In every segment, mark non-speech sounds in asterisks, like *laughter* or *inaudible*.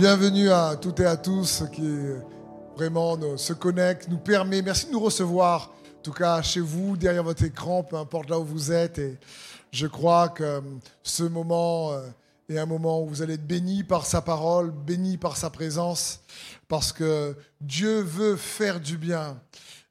Bienvenue à toutes et à tous qui vraiment se connectent, nous permet. Merci de nous recevoir, en tout cas chez vous, derrière votre écran, peu importe là où vous êtes. Et je crois que ce moment euh, est un moment où vous allez être bénis par sa parole, bénis par sa présence, parce que Dieu veut faire du bien.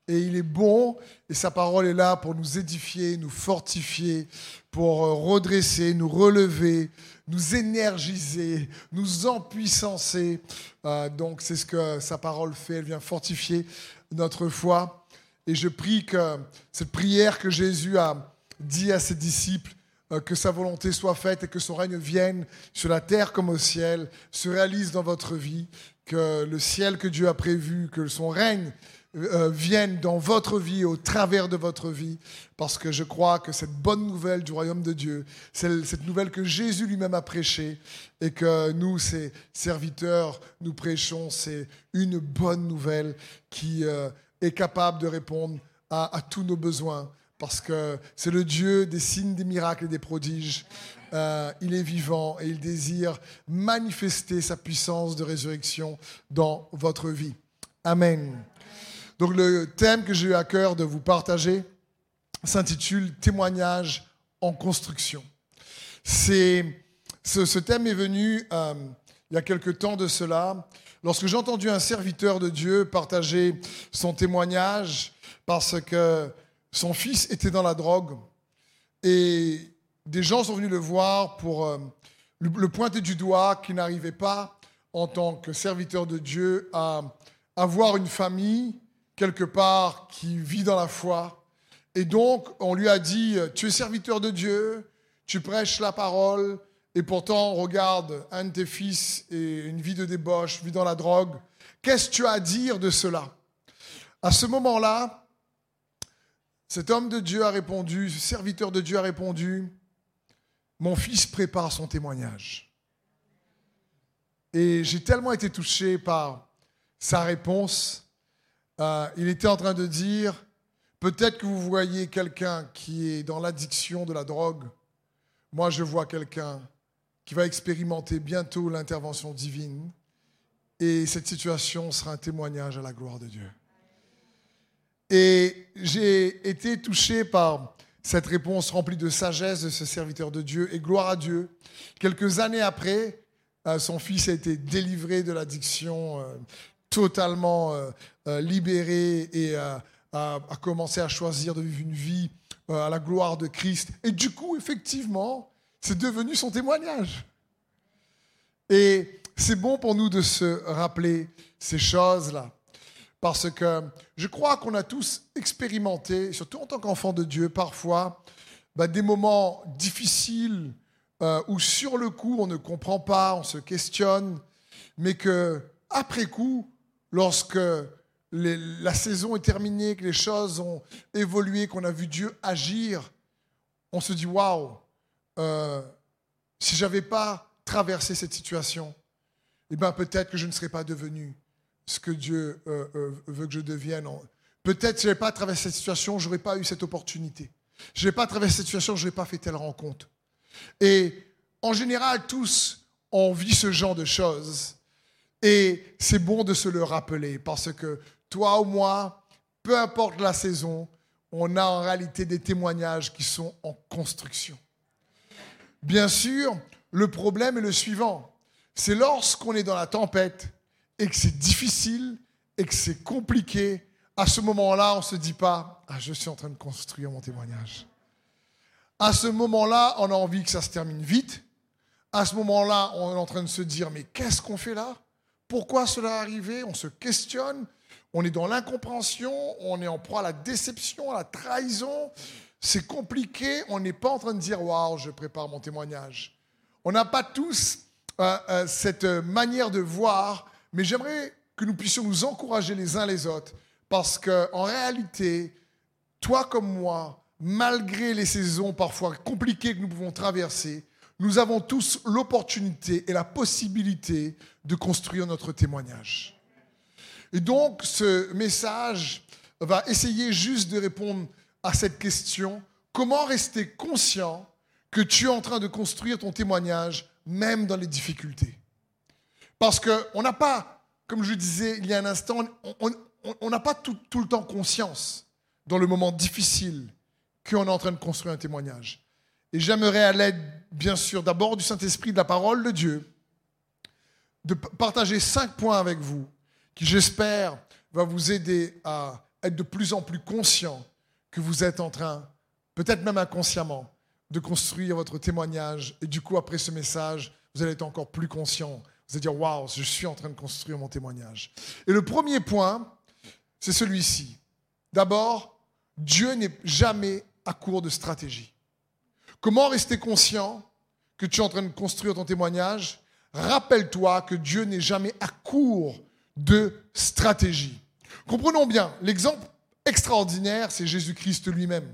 Et il est bon, et sa parole est là pour nous édifier, nous fortifier, pour euh, redresser, nous relever, nous énergiser, nous empuissancer. Euh, donc c'est ce que sa parole fait, elle vient fortifier notre foi. Et je prie que cette prière que Jésus a dit à ses disciples, euh, que sa volonté soit faite et que son règne vienne sur la terre comme au ciel, se réalise dans votre vie, que le ciel que Dieu a prévu, que son règne euh, vienne dans votre vie, au travers de votre vie, parce que je crois que cette bonne nouvelle du royaume de Dieu, cette nouvelle que Jésus lui-même a prêchée et que nous, ses serviteurs, nous prêchons, c'est une bonne nouvelle qui euh, est capable de répondre à, tous nos besoins, parce que c'est le Dieu des signes, des miracles et des prodiges. Euh, il est vivant et il désire manifester sa puissance de résurrection dans votre vie. Amen. Donc le thème que j'ai eu à cœur de vous partager s'intitule Témoignage en construction. C'est, ce, thème est venu euh, il y a quelque temps de cela, lorsque j'ai entendu un serviteur de Dieu partager son témoignage parce que son fils était dans la drogue et des gens sont venus le voir pour euh, le pointer du doigt qui n'arrivait pas en tant que serviteur de Dieu à avoir une famille quelque part qui vit dans la foi. Et donc, on lui a dit, tu es serviteur de Dieu, tu prêches la parole, et pourtant, regarde, un de tes fils et une vie de débauche, vit dans la drogue. Qu'est-ce que tu as à dire de cela? À ce moment-là, cet homme de Dieu a répondu, ce serviteur de Dieu a répondu, mon fils prépare son témoignage. Et j'ai tellement été touché par sa réponse euh, il était en train de dire, peut-être que vous voyez quelqu'un qui est dans l'addiction de la drogue. Moi, je vois quelqu'un qui va expérimenter bientôt l'intervention divine. Et cette situation sera un témoignage à la gloire de Dieu. Et j'ai été touché par cette réponse remplie de sagesse de ce serviteur de Dieu. Et gloire à Dieu. Quelques années après, euh, son fils a été délivré de l'addiction euh, totalement libéré et euh, a, commencé à choisir de vivre une vie à la gloire de Christ. Et du coup, effectivement, c'est devenu son témoignage. Et c'est bon pour nous de se rappeler ces choses-là. Parce que je crois qu'on a tous expérimenté, surtout en tant qu'enfant de Dieu, parfois, bah, des moments difficiles où sur le coup, on ne comprend pas, on se questionne, mais que après coup, lorsque la saison est terminée, que les choses ont évolué, qu'on a vu Dieu agir, on se dit waouh, euh, si j'avais pas traversé cette situation, eh ben peut-être que je ne serais pas devenu ce que Dieu euh, euh, veut que je devienne. Peut-être si je n'avais pas traversé cette situation, je n'aurais pas eu cette opportunité. Je n'avais pas traversé cette situation, je n'aurais pas fait telle rencontre. Et en général, tous, on vit ce genre de choses. Et c'est bon de se le rappeler parce que toi ou moi, peu importe la saison, on a en réalité des témoignages qui sont en construction. Bien sûr, le problème est le suivant. C'est lorsqu'on est dans la tempête et que c'est difficile et que c'est compliqué, à ce moment-là, on ne se dit pas, ah, je suis en train de construire mon témoignage. À ce moment-là, on a envie que ça se termine vite. À ce moment-là, on est en train de se dire, mais qu'est-ce qu'on fait là? Pourquoi cela est arrivé? On se questionne, on est dans l'incompréhension, on est en proie à la déception, à la trahison. C'est compliqué, on n'est pas en train de dire Waouh, je prépare mon témoignage. On n'a pas tous euh, euh, cette manière de voir, mais j'aimerais que nous puissions nous encourager les uns les autres, parce qu'en réalité, toi comme moi, malgré les saisons parfois compliquées que nous pouvons traverser, nous avons tous l'opportunité et la possibilité de construire notre témoignage. Et donc, ce message va essayer juste de répondre à cette question, comment rester conscient que tu es en train de construire ton témoignage même dans les difficultés? Parce qu'on n'a pas, comme je disais il y a un instant, on n'a pas tout, tout le temps conscience, dans le moment difficile, qu'on est en train de construire un témoignage. Et j'aimerais, à l'aide, bien sûr, d'abord du Saint-Esprit, de la parole de Dieu, de partager cinq points avec vous qui, j'espère, va vous aider à être de plus en plus conscient que vous êtes en train, peut-être même inconsciemment, de construire votre témoignage. Et du coup, après ce message, vous allez être encore plus conscient. Vous allez dire, waouh, je suis en train de construire mon témoignage. Et le premier point, c'est celui-ci. D'abord, Dieu n'est jamais à court de stratégie. Comment rester conscient que tu es en train de construire ton témoignage? Rappelle-toi que Dieu n'est jamais à court de stratégie. Comprenons bien, l'exemple extraordinaire, c'est Jésus-Christ lui-même.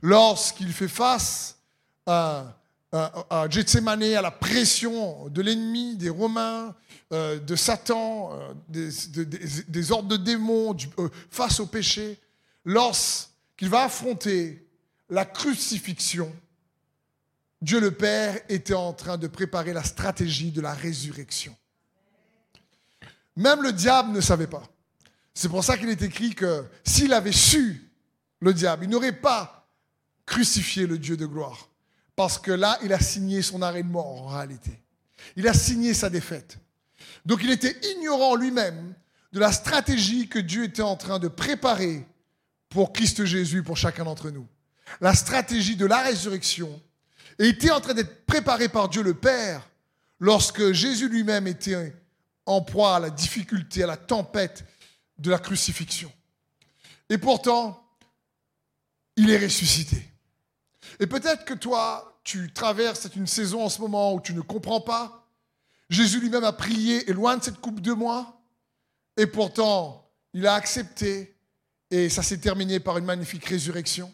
Lorsqu'il fait face à, à, Gethsemane, à la pression de l'ennemi, des Romains, euh, de Satan, euh, des, ordres de démons, euh, face au péché, lorsqu'il va affronter la crucifixion, Dieu le Père était en train de préparer la stratégie de la résurrection. Même le diable ne savait pas. C'est pour ça qu'il est écrit que s'il avait su, le diable, il n'aurait pas crucifié le Dieu de gloire. Parce que là, il a signé son arrêt de mort en réalité. Il a signé sa défaite. Donc il était ignorant lui-même de la stratégie que Dieu était en train de préparer pour Christ Jésus, pour chacun d'entre nous. La stratégie de la résurrection était en train d'être préparée par Dieu le Père lorsque Jésus lui-même était en proie à la difficulté, à la tempête de la crucifixion. Et pourtant, il est ressuscité. Et peut-être que toi, tu traverses une saison en ce moment où tu ne comprends pas. Jésus lui-même a prié, éloigne cette coupe de moi. Et pourtant, il a accepté. Et ça s'est terminé par une magnifique résurrection.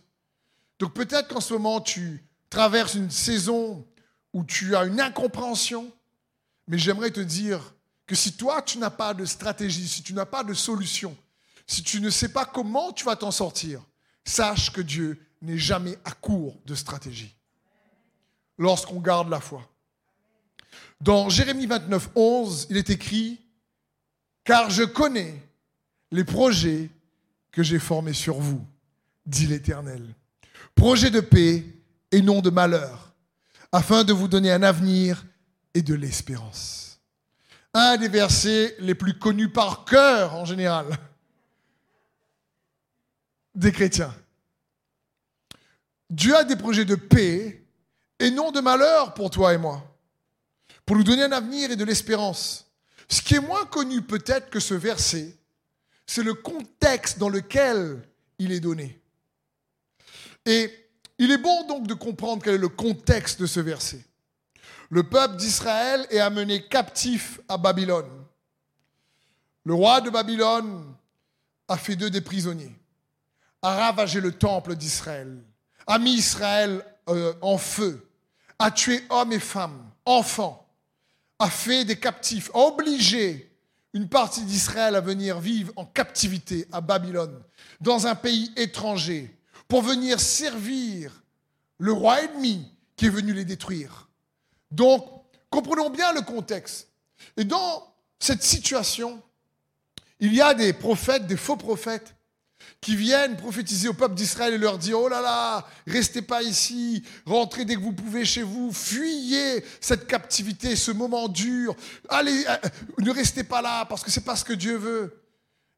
Donc peut-être qu'en ce moment, tu traverses une saison où tu as une incompréhension. Mais j'aimerais te dire que si toi, tu n'as pas de stratégie, si tu n'as pas de solution, si tu ne sais pas comment tu vas t'en sortir, sache que Dieu n'est jamais à court de stratégie lorsqu'on garde la foi. Dans Jérémie 29, 11, il est écrit, Car je connais les projets que j'ai formés sur vous, dit l'Éternel. Projets de paix et non de malheur, afin de vous donner un avenir et de l'espérance. Un des versets les plus connus par cœur en général des chrétiens. Dieu a des projets de paix et non de malheur pour toi et moi, pour nous donner un avenir et de l'espérance. Ce qui est moins connu peut-être que ce verset, c'est le contexte dans lequel il est donné. Et il est bon donc de comprendre quel est le contexte de ce verset. Le peuple d'Israël est amené captif à Babylone. Le roi de Babylone a fait d'eux des prisonniers, a ravagé le temple d'Israël, a mis Israël euh, en feu, a tué hommes et femmes, enfants, a fait des captifs, a obligé une partie d'Israël à venir vivre en captivité à Babylone, dans un pays étranger, pour venir servir le roi ennemi qui est venu les détruire. Donc, comprenons bien le contexte. Et dans cette situation, il y a des prophètes, des faux prophètes, qui viennent prophétiser au peuple d'Israël et leur dire, oh là là, restez pas ici, rentrez dès que vous pouvez chez vous, fuyez cette captivité, ce moment dur, allez, euh, ne restez pas là parce que c'est pas ce que Dieu veut.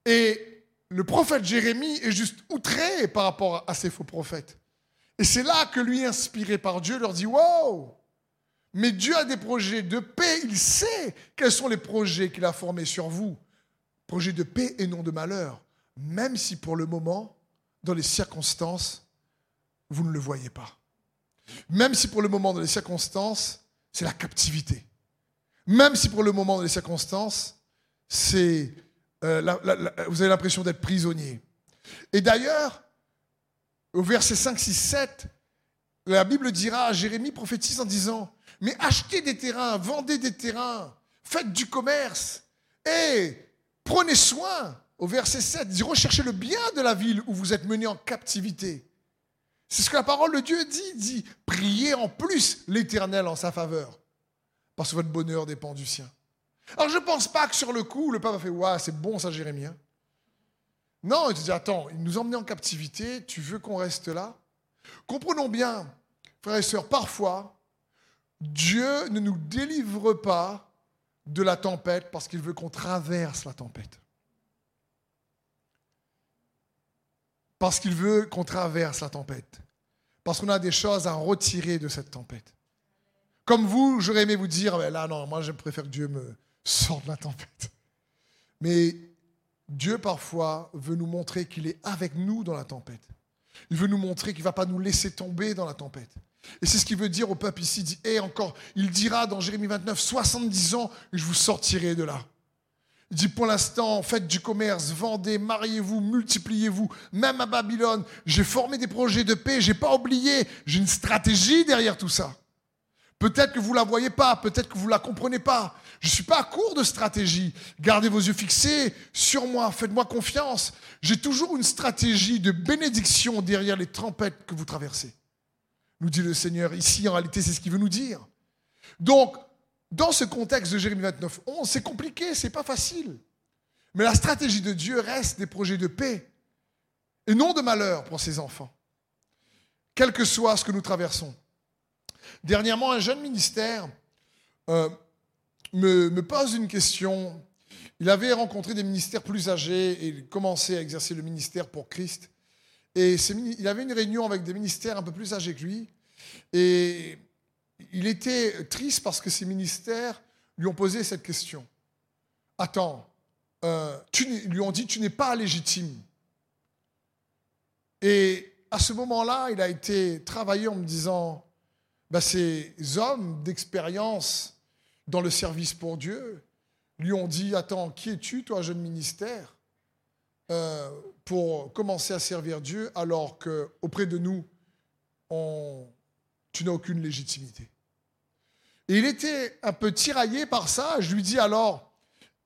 Et le prophète Jérémie est juste outré par rapport à ces faux prophètes. Et c'est là que lui, inspiré par Dieu, leur dit, wow, mais Dieu a des projets de paix, il sait quels sont les projets qu'il a formés sur vous. Projets de paix et non de malheur même si pour le moment, dans les circonstances, vous ne le voyez pas. Même si pour le moment, dans les circonstances, c'est la captivité. Même si pour le moment, dans les circonstances, c'est, euh, vous avez l'impression d'être prisonnier. Et d'ailleurs, au verset 5, 6, 7, la Bible dira à Jérémie prophétise en disant, mais achetez des terrains, vendez des terrains, faites du commerce et prenez soin au verset 7, il dit recherchez le bien de la ville où vous êtes menés en captivité. C'est ce que la parole de Dieu dit. Dit priez en plus l'Éternel en sa faveur, parce que votre bonheur dépend du sien. Alors je ne pense pas que sur le coup, le pape a fait Ouais, c'est bon ça, Jérémie. Hein. Non, il te dit Attends, il nous emmenait en captivité, tu veux qu'on reste là? Comprenons bien, frères et sœurs, parfois, Dieu ne nous délivre pas de la tempête parce qu'il veut qu'on traverse la tempête. Parce qu'il veut qu'on traverse la tempête. Parce qu'on a des choses à retirer de cette tempête. Comme vous, j'aurais aimé vous dire, mais là, non, moi, je préfère que Dieu me sorte de la tempête. Mais Dieu, parfois, veut nous montrer qu'il est avec nous dans la tempête. Il veut nous montrer qu'il ne va pas nous laisser tomber dans la tempête. Et c'est ce qu'il veut dire au peuple ici. Il dit, et encore, il dira dans Jérémie 29, 70 ans, je vous sortirai de là. Il dit, pour l'instant, faites du commerce, vendez, mariez-vous, multipliez-vous. Même à Babylone, j'ai formé des projets de paix, j'ai pas oublié, j'ai une stratégie derrière tout ça. Peut-être que vous ne la voyez pas, peut-être que vous ne la comprenez pas. Je ne suis pas à court de stratégie. Gardez vos yeux fixés sur moi, faites-moi confiance. J'ai toujours une stratégie de bénédiction derrière les tempêtes que vous traversez. Nous dit le Seigneur. Ici, en réalité, c'est ce qu'il veut nous dire. Donc, dans ce contexte de Jérémie 29, 11, c'est compliqué, c'est pas facile. Mais la stratégie de Dieu reste des projets de paix et non de malheur pour ses enfants, quel que soit ce que nous traversons. Dernièrement, un jeune ministère euh, me, pose une question. Il avait rencontré des ministères plus âgés et il commençait à exercer le ministère pour Christ. Et il avait une réunion avec des ministères un peu plus âgés que lui. Et il était triste parce que ces ministères lui ont posé cette question. Attends, euh, tu, lui ont dit, tu n'es pas légitime. Et à ce moment-là, il a été travaillé en me disant, bah, ces hommes d'expérience dans le service pour Dieu lui ont dit, attends, qui es-tu, toi, jeune ministère, euh, pour commencer à servir Dieu alors qu'auprès de nous, on, tu n'as aucune légitimité. Et il était un peu tiraillé par ça. Je lui dis alors,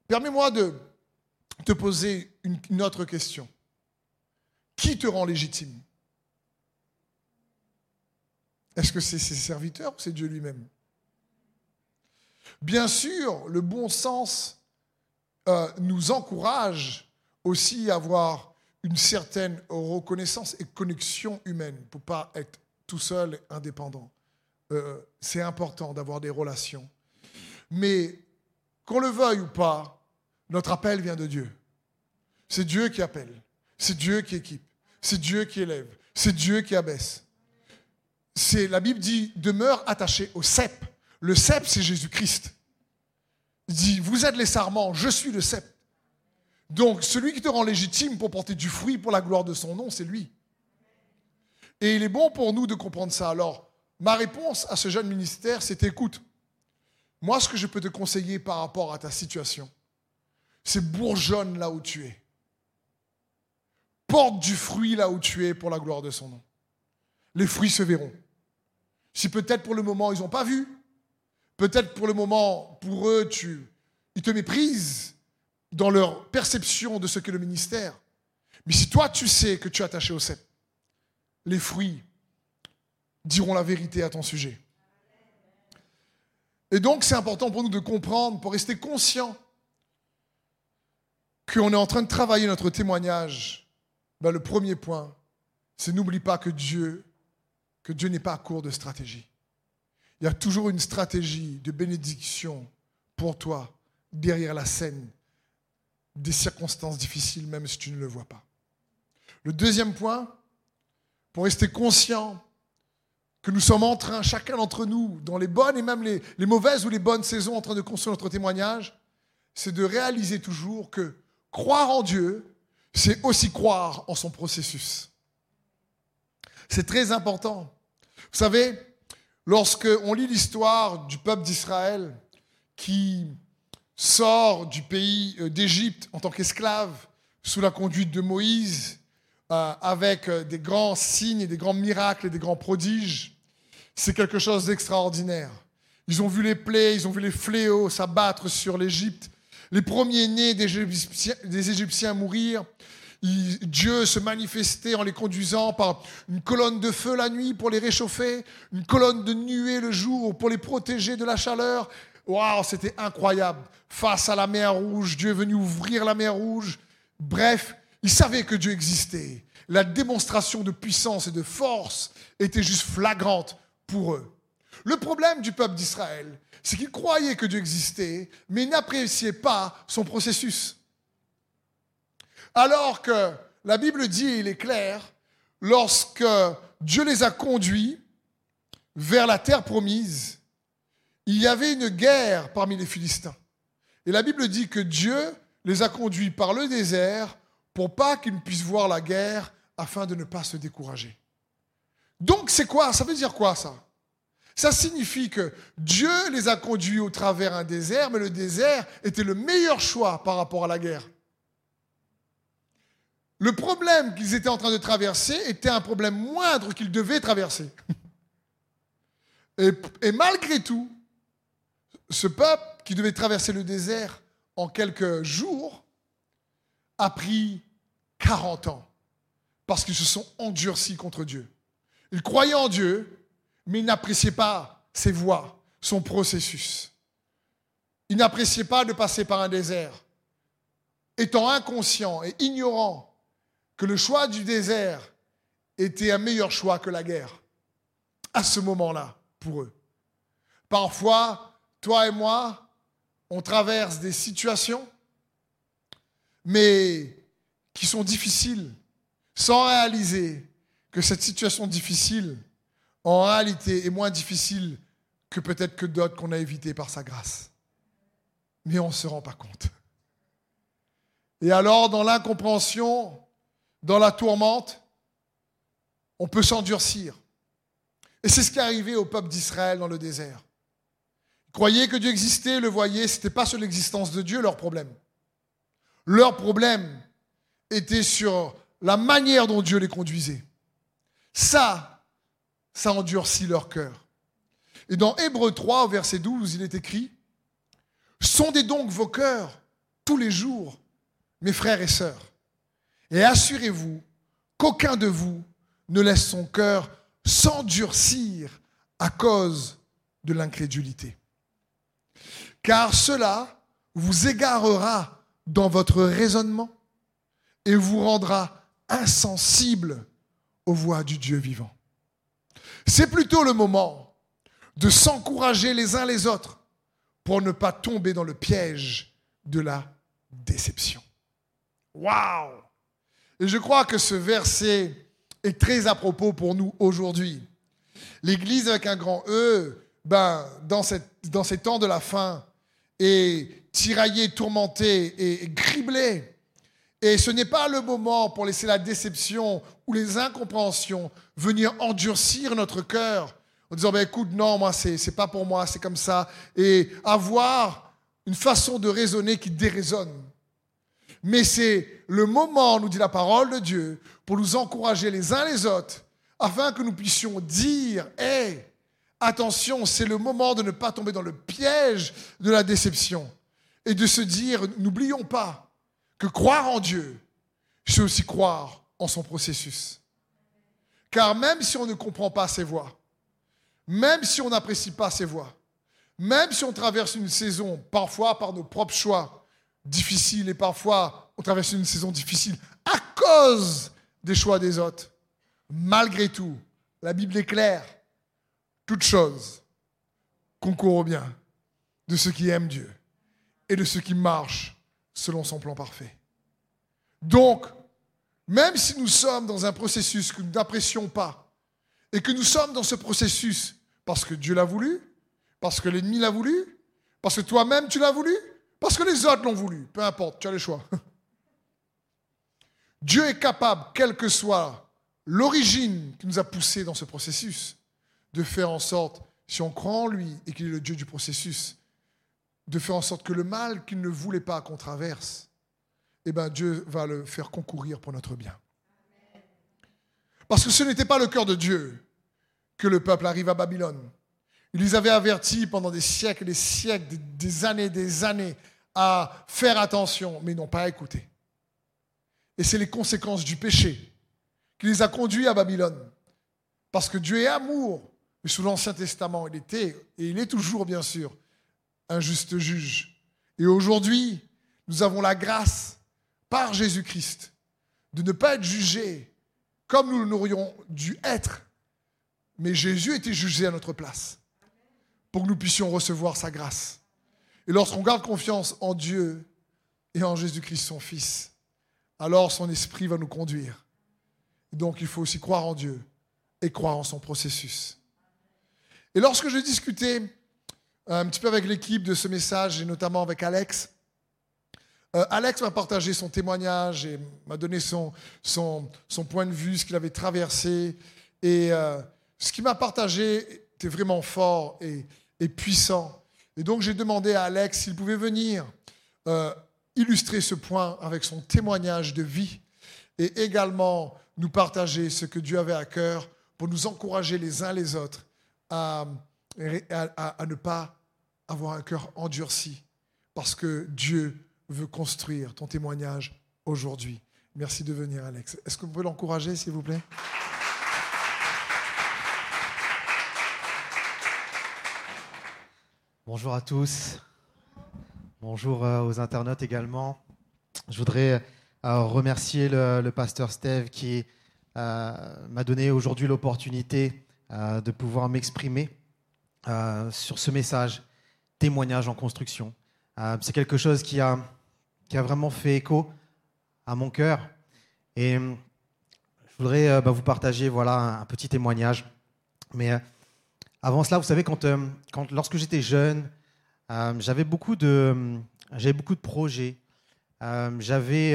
permets-moi de te poser une autre question. Qui te rend légitime? Est-ce que c'est ses serviteurs ou c'est Dieu lui-même? Bien sûr, le bon sens euh, nous encourage aussi avoir une certaine reconnaissance et connexion humaine pour pas être tout seul indépendant. Euh, c'est important d'avoir des relations. Mais qu'on le veuille ou pas, notre appel vient de Dieu. C'est Dieu qui appelle. C'est Dieu qui équipe. C'est Dieu qui élève. C'est Dieu qui abaisse la Bible dit demeure attaché au cep. Le cep, c'est Jésus-Christ. Il dit vous êtes les sarments, je suis le cep. Donc celui qui te rend légitime pour porter du fruit pour la gloire de son nom, c'est lui. Et il est bon pour nous de comprendre ça. Alors, ma réponse à ce jeune ministère, c'est écoute, moi ce que je peux te conseiller par rapport à ta situation, c'est bourgeonne là où tu es. Porte du fruit là où tu es pour la gloire de son nom. Les fruits se verront. Si peut-être pour le moment, ils n'ont pas vu, peut-être pour le moment, pour eux, tu, ils te méprisent dans leur perception de ce qu'est le ministère. Mais si toi, tu sais que tu es attaché au cep, les fruits diront la vérité à ton sujet. Et donc, c'est important pour nous de comprendre, pour rester conscient qu'on est en train de travailler notre témoignage. Ben, le premier point, c'est n'oublie pas que Dieu que Dieu n'est pas à court de stratégie. Il y a toujours une stratégie de bénédiction pour toi derrière la scène des circonstances difficiles, même si tu ne le vois pas. Le deuxième point, pour rester conscient que nous sommes en train, chacun d'entre nous, dans les bonnes et même les, mauvaises ou les bonnes saisons, en train de construire notre témoignage, c'est de réaliser toujours que croire en Dieu, c'est aussi croire en son processus. C'est très important. Vous savez, lorsque on lit l'histoire du peuple d'Israël qui sort du pays euh, d'Égypte en tant qu'esclave sous la conduite de Moïse, euh, avec euh, des grands signes et des grands miracles et des grands prodiges, c'est quelque chose d'extraordinaire. Ils ont vu les plaies, ils ont vu les fléaux s'abattre sur l'Égypte, les premiers-nés des Égyptiens mourir, Dieu se manifestait en les conduisant par une colonne de feu la nuit pour les réchauffer, une colonne de nuée le jour pour les protéger de la chaleur, Waouh, c'était incroyable. Face à la mer Rouge, Dieu est venu ouvrir la mer Rouge. Bref, ils savaient que Dieu existait. La démonstration de puissance et de force était juste flagrante pour eux. Le problème du peuple d'Israël, c'est qu'ils croyaient que Dieu existait, mais ils n'appréciaient pas son processus. Alors que la Bible dit, il est clair, lorsque Dieu les a conduits vers la terre promise, il y avait une guerre parmi les Philistins. Et la Bible dit que Dieu les a conduits par le désert pour pas qu'ils ne puissent voir la guerre afin de ne pas se décourager. Donc c'est quoi? Ça veut dire quoi ça? Ça signifie que Dieu les a conduits au travers un désert, mais le désert était le meilleur choix par rapport à la guerre. Le problème qu'ils étaient en train de traverser était un problème moindre qu'ils devaient traverser. Et, et, malgré tout, ce peuple qui devait traverser le désert en quelques jours a pris 40 ans parce qu'ils se sont endurcis contre Dieu. Ils croyaient en Dieu, mais ils n'appréciaient pas ses voies, son processus. Ils n'appréciaient pas de passer par un désert. Étant inconscients et ignorants que le choix du désert était un meilleur choix que la guerre, à ce moment-là, pour eux. Parfois, toi et moi, on traverse des situations, mais qui sont difficiles, sans réaliser que cette situation difficile, en réalité, est moins difficile que peut-être que d'autres qu'on a évitées par sa grâce. Mais on ne se rend pas compte. Et alors, dans l'incompréhension, dans la tourmente, on peut s'endurcir. Et c'est ce qui est arrivé au peuple d'Israël dans le désert. Croyaient que Dieu existait, le voyaient, ce n'était pas sur l'existence de Dieu leur problème. Leur problème était sur la manière dont Dieu les conduisait. Ça, ça endurcit leur cœur. Et dans Hébreu 3, au verset 12, il est écrit, Sondez donc vos cœurs tous les jours, mes frères et sœurs, et assurez-vous qu'aucun de vous ne laisse son cœur s'endurcir à cause de l'incrédulité. Car cela vous égarera dans votre raisonnement et vous rendra insensible aux voix du Dieu vivant. C'est plutôt le moment de s'encourager les uns les autres pour ne pas tomber dans le piège de la déception. Waouh Et je crois que ce verset est très à propos pour nous aujourd'hui. L'Église avec un grand E, ben, dans, dans ces temps de la fin, est tiraillée, tourmentée et, et criblée et ce n'est pas le moment pour laisser la déception ou les incompréhensions venir endurcir notre cœur en disant, ben, écoute, non, moi, c'est, pas pour moi, c'est comme ça. Et avoir une façon de raisonner qui déraisonne. Mais c'est le moment, nous dit la parole de Dieu, pour nous encourager les uns les autres, afin que nous puissions dire, hé, attention, c'est le moment de ne pas tomber dans le piège de la déception. Et de se dire, n'oublions pas, que croire en Dieu, c'est aussi croire en son processus. Car même si on ne comprend pas ses voies, même si on n'apprécie pas ses voies, même si on traverse une saison, parfois par nos propres choix difficiles, et parfois on traverse une saison difficile à cause des choix des autres, malgré tout, la Bible est claire, toute chose concourt au bien de ceux qui aiment Dieu et de ceux qui marchent selon son plan parfait. Donc, même si nous sommes dans un processus que nous n'apprécions pas, et que nous sommes dans ce processus parce que Dieu l'a voulu, parce que l'ennemi l'a voulu, parce que toi-même tu l'as voulu, parce que les autres l'ont voulu, peu importe, tu as le choix. *laughs* Dieu est capable, quelle que soit l'origine qui nous a poussés dans ce processus, de faire en sorte, si on croit en lui et qu'il est le Dieu du processus, de faire en sorte que le mal qu'il ne voulait pas qu'on traverse, eh ben Dieu va le faire concourir pour notre bien. Parce que ce n'était pas le cœur de Dieu que le peuple arrive à Babylone. Il les avait avertis pendant des siècles, des siècles, des années, des années à faire attention, mais ils n'ont pas écouté. Et c'est les conséquences du péché qui les a conduits à Babylone. Parce que Dieu est amour. Mais sous l'Ancien Testament, il était, et il est toujours bien sûr, un juste juge. Et aujourd'hui, nous avons la grâce, par Jésus-Christ, de ne pas être jugés comme nous l'aurions dû être. Mais Jésus était jugé à notre place pour que nous puissions recevoir sa grâce. Et lorsqu'on garde confiance en Dieu et en Jésus-Christ, son Fils, alors son esprit va nous conduire. Donc il faut aussi croire en Dieu et croire en son processus. Et lorsque je discutais euh, un petit peu avec l'équipe de ce message, et notamment avec Alex, euh, Alex m'a partagé son témoignage et m'a donné son, son, point de vue, ce qu'il avait traversé. Et euh, ce qu'il m'a partagé était vraiment fort et, et puissant. Et donc j'ai demandé à Alex s'il pouvait venir illustrer ce point avec son témoignage de vie et également nous partager ce que Dieu avait à cœur pour nous encourager les uns les autres à, ne pas avoir un cœur endurci parce que Dieu veut construire ton témoignage aujourd'hui. Merci de venir, Alex. Est-ce que vous pouvez l'encourager, s'il vous plaît? Bonjour à tous. Bonjour euh, aux internautes également. Je voudrais euh, remercier le, pasteur Steve qui euh, m'a donné aujourd'hui l'opportunité de pouvoir m'exprimer sur ce message, témoignage en construction. C'est quelque chose qui a, qui a vraiment fait écho à mon cœur. Et je voudrais bah, vous partager voilà, un, petit témoignage. Mais avant cela, vous savez, quand, quand, lorsque j'étais jeune, euh, j'avais beaucoup de, j'avais beaucoup de projets. Euh, j'avais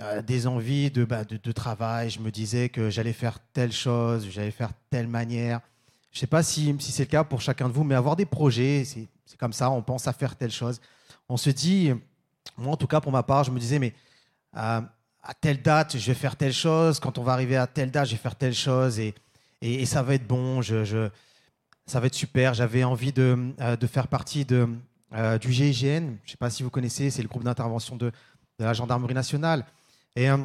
euh, des envies de, bah, de, travail. Je me disais que j'allais faire telle chose, j'allais faire telle manière. Je ne sais pas si, si c'est le cas pour chacun de vous, mais avoir des projets, c'est, comme ça. On pense à faire telle chose. On se dit, moi en tout cas pour ma part, je me disais, mais à telle date, je vais faire telle chose. Quand on va arriver à telle date, je vais faire telle chose et, et, ça va être bon. je, ça va être super. J'avais envie de, euh, de, faire partie de, euh, du GIGN. Je ne sais pas si vous connaissez, c'est le groupe d'intervention de, de, la gendarmerie nationale. Et euh,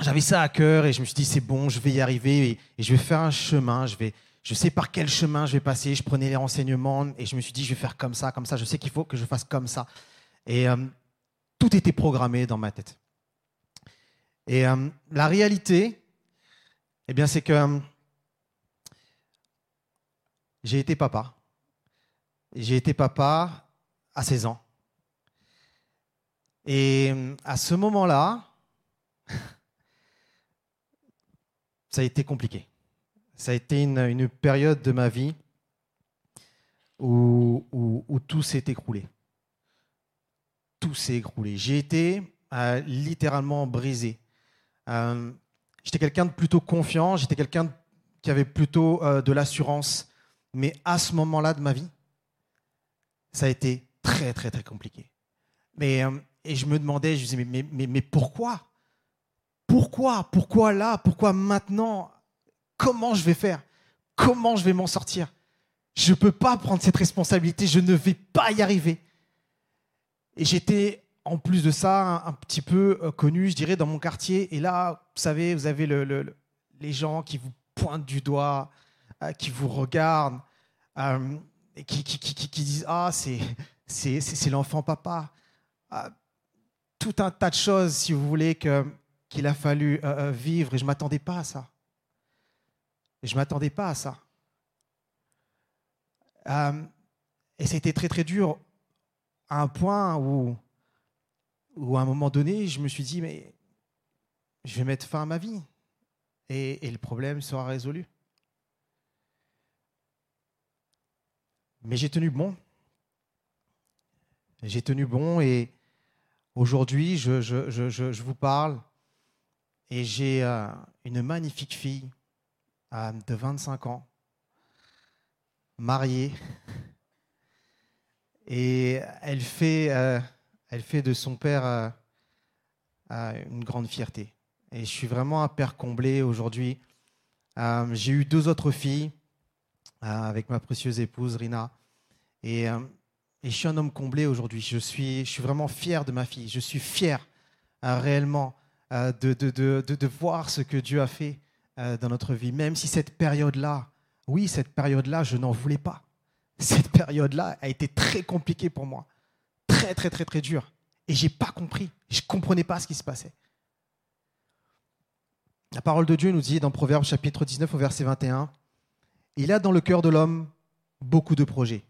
j'avais ça à cœur et je me suis dit, c'est bon, je vais y arriver et, je vais faire un chemin. Je, vais, je sais par quel chemin je vais passer. Je prenais les renseignements et je me suis dit, je vais faire comme ça, comme ça. Je sais qu'il faut que je fasse comme ça. Et tout était programmé dans ma tête. Et la réalité, eh bien, c'est que j'ai été papa. J'ai été papa à 16 ans. Et à ce moment-là, ça a été compliqué. Ça a été une, période de ma vie où, tout s'est écroulé. Tout s'est écroulé. J'ai été euh, littéralement brisé. Euh, j'étais quelqu'un de plutôt confiant, j'étais quelqu'un qui avait plutôt euh, de l'assurance mais à ce moment-là de ma vie, ça a été très, très, très compliqué. Mais, et je me demandais, je me disais, mais pourquoi? Pourquoi Pourquoi là Pourquoi maintenant? Comment je vais faire? Comment je vais m'en sortir? Je ne peux pas prendre cette responsabilité, je ne vais pas y arriver. Et j'étais, en plus de ça, un, petit peu euh, connu, je dirais, dans mon quartier. Et là, vous savez, vous avez le, les gens qui vous pointent du doigt, euh, qui vous regardent euh, qui, disent Ah, c'est l'enfant papa. Euh, tout un tas de choses, si vous voulez, qu'il a fallu vivre et je ne m'attendais pas à ça. Et je ne m'attendais pas à ça. et c'était très très dur à un point où, à un moment donné, je me suis dit, mais je vais mettre fin à ma vie. Et, le problème sera résolu. Mais j'ai tenu bon. J'ai tenu bon et aujourd'hui, je, vous parle et j'ai euh, une magnifique fille euh, de 25 ans, mariée, *laughs* et elle fait, euh, elle fait de son père une grande fierté. Et je suis vraiment un père comblé aujourd'hui. j'ai eu deux autres filles avec ma précieuse épouse Rina. Et, et je suis un homme comblé aujourd'hui. Je suis, je suis vraiment fier de ma fille. Je suis fier réellement de, de, de, de, voir ce que Dieu a fait dans notre vie. Même si cette période-là, oui, cette période-là, je n'en voulais pas. *laughs* cette période-là a été très compliquée pour moi. Très, très, très, très dure. Et j'ai pas compris. Je ne comprenais pas ce qui se passait. La parole de Dieu nous dit dans Proverbes chapitre 19 au verset 21, Il a dans le cœur de l'homme beaucoup de projets,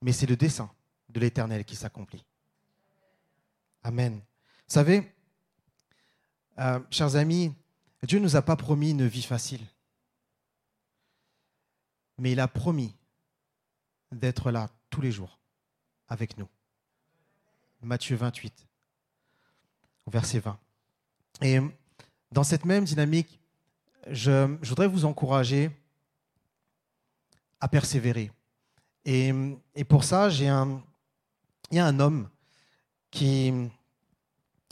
mais c'est le dessein de l'Éternel qui s'accomplit. Amen. Vous savez, euh, chers amis, Dieu ne nous a pas promis une vie facile, mais il a promis d'être là tous les jours avec nous. Matthieu 28, verset 20. Et dans cette même dynamique, je, voudrais vous encourager à persévérer. Et, pour ça, il y a un homme qui,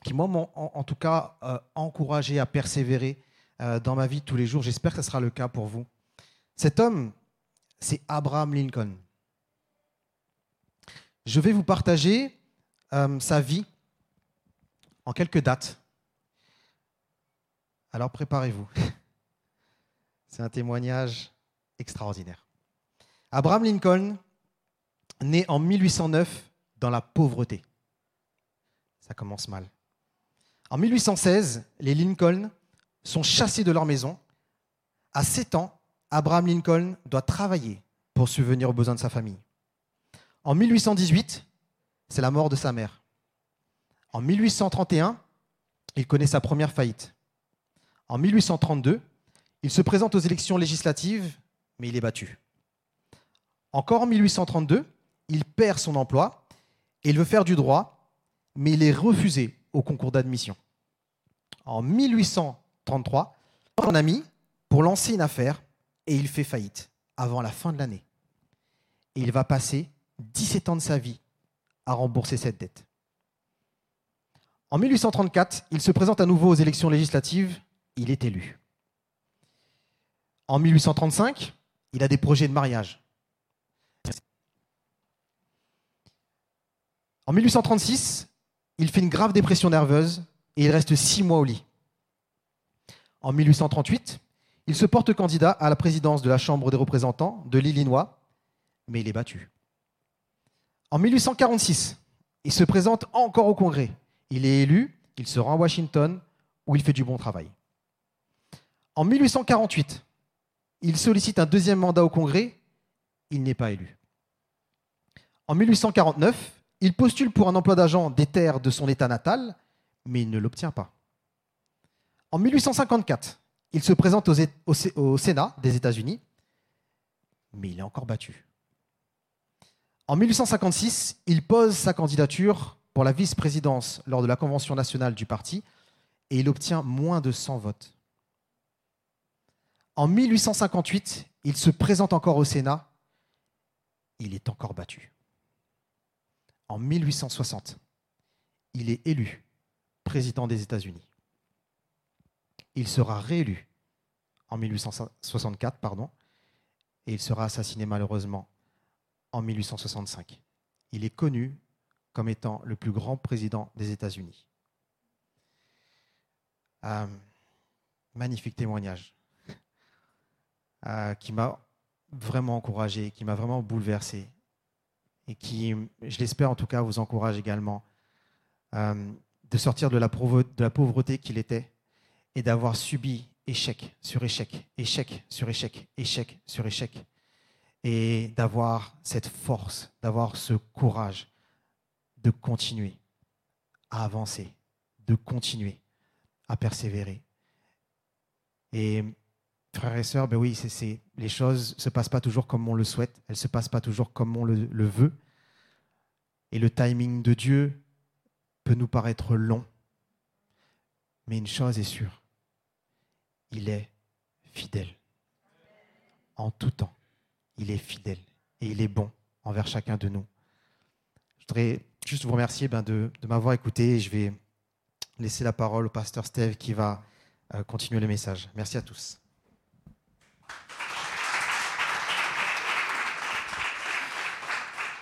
qui moi, en, tout cas, euh, encouragé à persévérer euh, dans ma vie tous les jours. J'espère que ce sera le cas pour vous. Cet homme, c'est Abraham Lincoln. Je vais vous partager euh, sa vie en quelques dates. Alors préparez-vous. *laughs* C'est un témoignage extraordinaire. Abraham Lincoln, né en 1809 dans la pauvreté. Ça commence mal. En 1816, les Lincoln sont chassés de leur maison. À 7 ans, Abraham Lincoln doit travailler pour subvenir aux besoins de sa famille. En 1818, c'est la mort de sa mère. En 1831, il connaît sa première faillite. En 1832, il se présente aux élections législatives, mais il est battu. Encore en 1832, il perd son emploi et il veut faire du droit, mais il est refusé au concours d'admission. En 1833, un ami pour lancer une affaire et il fait faillite avant la fin de l'année. Et il va passer 17 ans de sa vie à rembourser cette dette. En 1834, il se présente à nouveau aux élections législatives, il est élu. En 1835, il a des projets de mariage. En 1836, il fait une grave dépression nerveuse et il reste six mois au lit. En 1838, il se porte candidat à la présidence de la Chambre des représentants de l'Illinois, mais il est battu. En 1846, il se présente encore au Congrès. Il est élu, il se rend à Washington, où il fait du bon travail. En 1848, il sollicite un deuxième mandat au Congrès, il n'est pas élu. En 1849, il postule pour un emploi d'agent des terres de son État natal, mais il ne l'obtient pas. En 1854, il se présente au, Sénat des États-Unis, mais il est encore battu. En 1856, il pose sa candidature pour la vice-présidence lors de la convention nationale du parti et il obtient moins de 100 votes. En 1858, il se présente encore au Sénat, il est encore battu. En 1860, il est élu président des États-Unis. Il sera réélu en 1864, pardon, et il sera assassiné malheureusement en 1865. Il est connu comme étant le plus grand président des États-Unis. Euh, magnifique témoignage euh, qui m'a vraiment encouragé, qui m'a vraiment bouleversé et qui, je l'espère en tout cas, vous encourage également euh, de sortir de la, pauvreté qu'il était et d'avoir subi échec sur échec, échec sur échec, échec sur échec, et d'avoir cette force, d'avoir ce courage de continuer à avancer, de continuer à persévérer. Et frères et sœurs, ben oui, c'est, les choses ne se passent pas toujours comme on le souhaite, elles ne se passent pas toujours comme on le veut. Et le timing de Dieu peut nous paraître long. Mais une chose est sûre, il est fidèle. En tout temps, il est fidèle et il est bon envers chacun de nous. Je voudrais juste vous remercier ben, de, m'avoir écouté et je vais laisser la parole au pasteur Steve qui va euh, continuer le message. Merci à tous.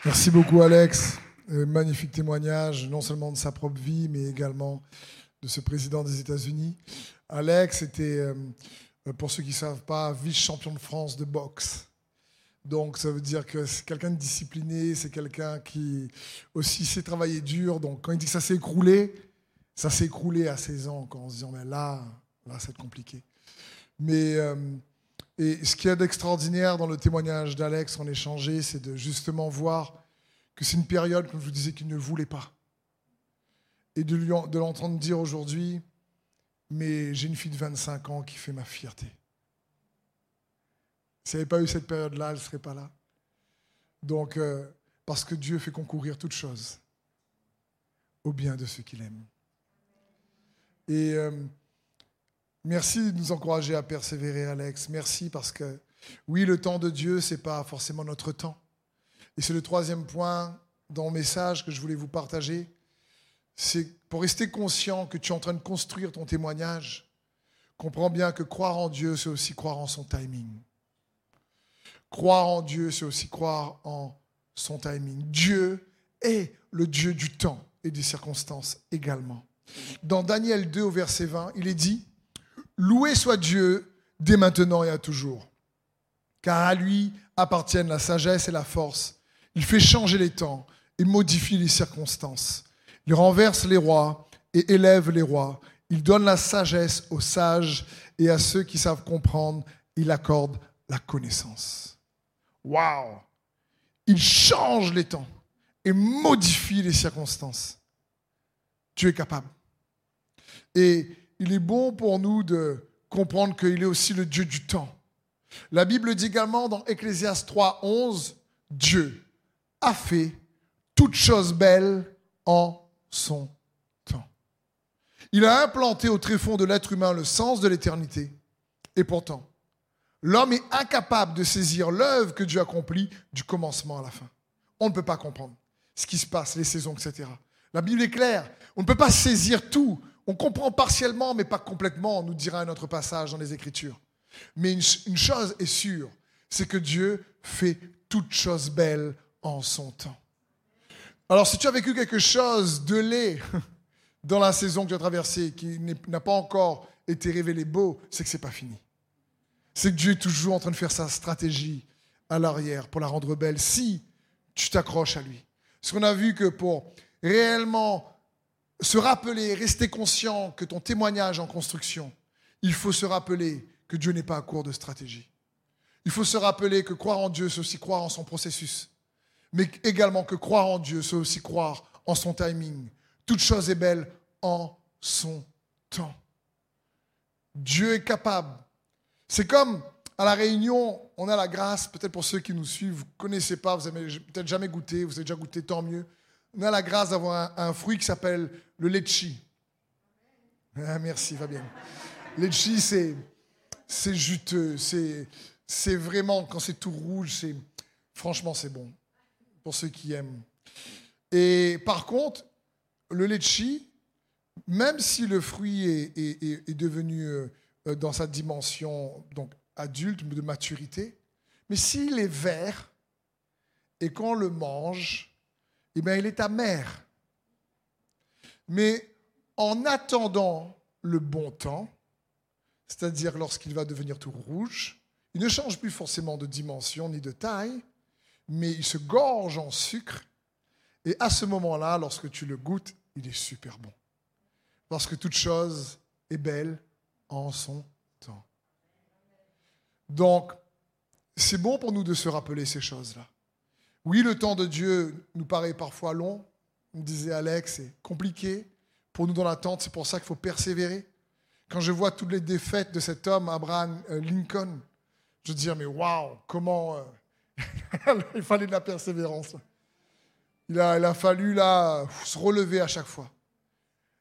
Merci beaucoup Alex. Euh, magnifique témoignage, non seulement de sa propre vie, mais également de ce président des États-Unis. Alex était, euh, pour ceux qui ne savent pas, vice-champion de France de boxe. Donc ça veut dire que c'est quelqu'un de discipliné, c'est quelqu'un qui aussi sait travailler dur. Donc quand il dit que ça s'est écroulé, ça s'est écroulé à 16 ans quand on se dit mais là, là c'est compliqué. Mais euh, et ce qu'il y a d'extraordinaire dans le témoignage d'Alex en échangé, c'est de justement voir que c'est une période, comme je vous disais, qu'il ne voulait pas. Et de, de l'entendre dire aujourd'hui, mais j'ai une fille de 25 ans qui fait ma fierté. S'il n'y avait pas eu cette période-là, elle ne serait pas là. Donc, euh, parce que Dieu fait concourir toutes choses au bien de ceux qu'il aime. Et euh, merci de nous encourager à persévérer, Alex. Merci parce que, oui, le temps de Dieu, ce n'est pas forcément notre temps. Et c'est le troisième point dans le message que je voulais vous partager. C'est pour rester conscient que tu es en train de construire ton témoignage. Comprends bien que croire en Dieu, c'est aussi croire en son timing. Croire en Dieu, c'est aussi croire en son timing. Dieu est le Dieu du temps et des circonstances également. Dans Daniel 2 au verset 20, il est dit, Loué soit Dieu dès maintenant et à toujours, car à lui appartiennent la sagesse et la force. Il fait changer les temps et modifie les circonstances. Il renverse les rois et élève les rois. Il donne la sagesse aux sages et à ceux qui savent comprendre, il accorde la connaissance. Waouh Il change les temps et modifie les circonstances. Dieu est capable. Et il est bon pour nous de comprendre qu'il est aussi le Dieu du temps. La Bible dit également dans Ecclésias 3, 11, Dieu a fait toutes choses belles en son temps. Il a implanté au tréfonds de l'être humain le sens de l'éternité. Et pourtant, l'homme est incapable de saisir l'œuvre que Dieu accomplit du commencement à la fin. On ne peut pas comprendre ce qui se passe, les saisons, etc. La Bible est claire. On ne peut pas saisir tout. On comprend partiellement, mais pas complètement, nous dira un autre passage dans les Écritures. Mais une, une chose est sûre, c'est que Dieu fait toutes choses belles en son temps. Alors, si tu as vécu quelque chose de laid *laughs* dans la saison que tu as traversée, qui n'a pas encore été révélé beau, c'est que ce n'est pas fini. C'est que Dieu est toujours en train de faire sa stratégie à l'arrière pour la rendre belle si tu t'accroches à lui. Parce qu'on a vu que pour réellement se rappeler, rester conscient que ton témoignage en construction, il faut se rappeler que Dieu n'est pas à court de stratégie. Il faut se rappeler que croire en Dieu, c'est aussi croire en son processus mais également que croire en Dieu, c'est aussi croire en son timing. Toute chose est belle en son temps. Dieu est capable. C'est comme à la réunion, on a la grâce, peut-être pour ceux qui nous suivent, vous ne connaissez pas, vous n'avez peut-être jamais goûté, vous avez déjà goûté, tant mieux. On a la grâce d'avoir un, fruit qui s'appelle le litchi. Ah, merci Fabien. Litchi, c'est, c'est juteux, c'est, vraiment, quand c'est tout rouge, franchement, c'est bon pour ceux qui aiment. Et par contre, le litchi, même si le fruit est, devenu euh, dans sa dimension donc adulte, de maturité, mais s'il est vert et qu'on le mange, eh bien, il est amer. Mais en attendant le bon temps, c'est-à-dire lorsqu'il va devenir tout rouge, il ne change plus forcément de dimension ni de taille, mais il se gorge en sucre. Et à ce moment-là, lorsque tu le goûtes, il est super bon. Parce que toute chose est belle en son temps. Donc, c'est bon pour nous de se rappeler ces choses-là. Oui, le temps de Dieu nous paraît parfois long, me disait Alex, c'est compliqué. Pour nous dans l'attente, c'est pour ça qu'il faut persévérer. Quand je vois toutes les défaites de cet homme, Abraham euh, Lincoln, je dis, mais waouh, comment euh, *laughs* il fallait de la persévérance. Il a, fallu se relever à chaque fois.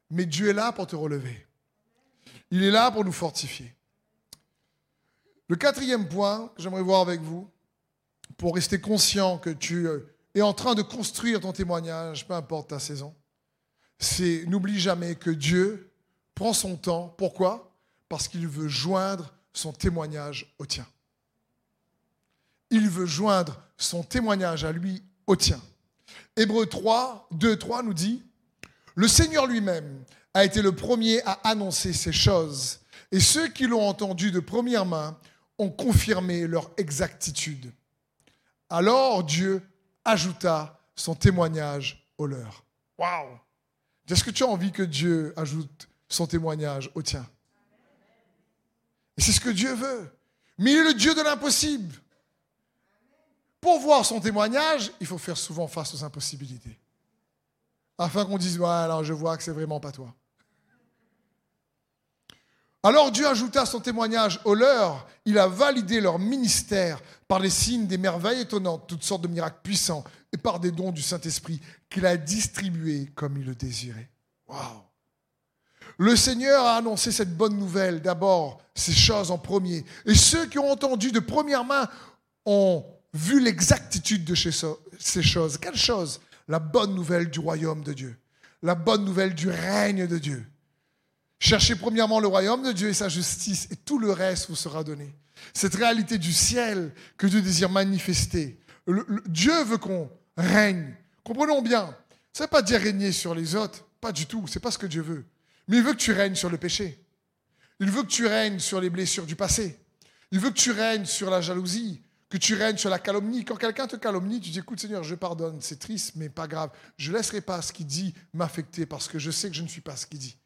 Mais Dieu est là pour te relever. Il est là pour nous fortifier. Le quatrième point que j'aimerais voir avec vous, pour rester conscient que tu es en train de construire ton témoignage, peu importe ta saison, c'est n'oublie jamais que Dieu prend son temps. Pourquoi? Parce qu'il veut joindre son témoignage au tien il veut joindre son témoignage à lui au tien. Hébreu 3, 2, 3 nous dit, le Seigneur lui-même a été le premier à annoncer ces choses, et ceux qui l'ont entendu de première main ont confirmé leur exactitude. Alors Dieu ajouta son témoignage au leur. Waouh Est-ce que tu as envie que Dieu ajoute son témoignage au tien? Et c'est ce que Dieu veut. Mais il est le Dieu de l'impossible. Pour voir son témoignage, il faut faire souvent face aux impossibilités. Afin qu'on dise, ouais, alors je vois que c'est vraiment pas toi. Alors Dieu ajouta son témoignage au leur, il a validé leur ministère par les signes des merveilles étonnantes, toutes sortes de miracles puissants, et par des dons du Saint-Esprit qu'il a distribués comme il le désirait. Waouh Le Seigneur a annoncé cette bonne nouvelle, d'abord ces choses en premier, et ceux qui ont entendu de première main ont vu l'exactitude de ces choses. Quelle chose? La bonne nouvelle du royaume de Dieu, la bonne nouvelle du règne de Dieu. Cherchez premièrement le royaume de Dieu et sa justice, et tout le reste vous sera donné. Cette réalité du ciel que Dieu désire manifester. Dieu veut qu'on règne. Comprenons bien. Ça ne veut pas dire régner sur les autres. Pas du tout. C'est pas ce que Dieu veut. Mais il veut que tu règnes sur le péché. Il veut que tu règnes sur les blessures du passé. Il veut que tu règnes sur la jalousie, que tu règnes sur la calomnie. Quand quelqu'un te calomnie, tu dis écoute Seigneur, je pardonne, c'est triste, mais pas grave. Je ne laisserai pas ce qu'il dit m'affecter parce que je sais que je ne suis pas ce qu'il dit.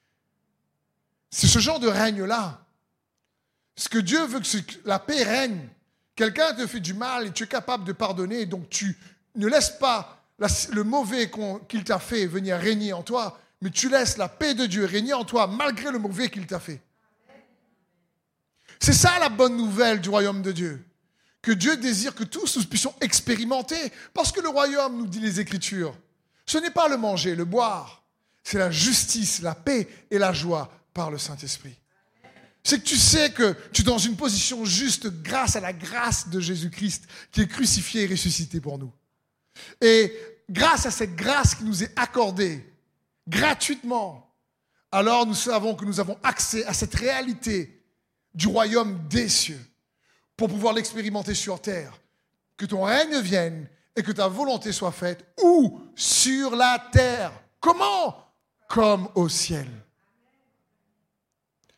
C'est ce genre de règne-là. Ce que Dieu veut que la paix règne. Quelqu'un te fait du mal et tu es capable de pardonner, donc tu ne laisses pas le mauvais qu'il t'a fait venir régner en toi, mais tu laisses la paix de Dieu régner en toi malgré le mauvais qu'il t'a fait. C'est ça la bonne nouvelle du royaume de Dieu. Que Dieu désire que tous nous puissions expérimenter. Parce que le royaume, nous dit les Écritures, ce n'est pas le manger, le boire. C'est la justice, la paix et la joie par le Saint-Esprit. C'est que tu sais que tu es dans une position juste grâce à la grâce de Jésus-Christ qui est crucifié et ressuscité pour nous. Et grâce à cette grâce qui nous est accordée gratuitement, alors nous savons que nous avons accès à cette réalité du royaume des cieux pour pouvoir l'expérimenter sur terre. Que ton règne vienne et que ta volonté soit faite où? Sur la terre. Comment? Comme au ciel.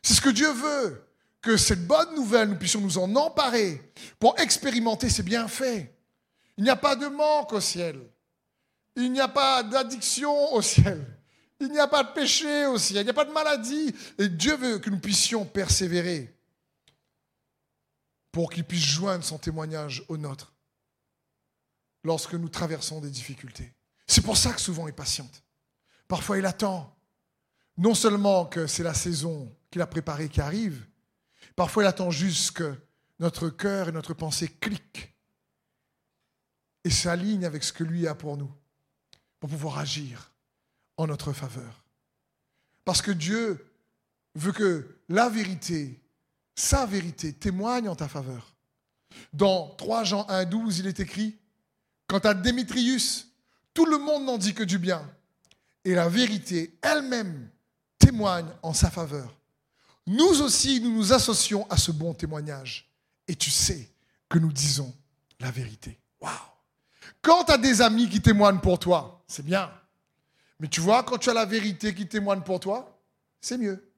C'est ce que Dieu veut, que cette bonne nouvelle, nous puissions nous en emparer pour expérimenter ses bienfaits. Il n'y a pas de manque au ciel. Il n'y a pas d'addiction au ciel. Il n'y a pas de péché au ciel. Il n'y a pas de maladie. Et Dieu veut que nous puissions persévérer pour qu'il puisse joindre son témoignage au nôtre lorsque nous traversons des difficultés. C'est pour ça que souvent il patiente. Parfois il attend. Non seulement que c'est la saison qu'il a préparé qui arrive. Parfois, il attend juste que notre cœur et notre pensée cliquent et s'alignent avec ce que lui a pour nous, pour pouvoir agir en notre faveur. Parce que Dieu veut que la vérité, sa vérité, témoigne en ta faveur. Dans 3 Jean 1, 12, il est écrit, Quant à Démétrius, tout le monde n'en dit que du bien, et la vérité elle-même témoigne en sa faveur nous aussi, nous nous associons à ce bon témoignage. Et tu sais que nous disons la vérité. Waouh Quand tu as des amis qui témoignent pour toi, c'est bien. Mais tu vois, quand tu as la vérité qui témoigne pour toi, c'est mieux.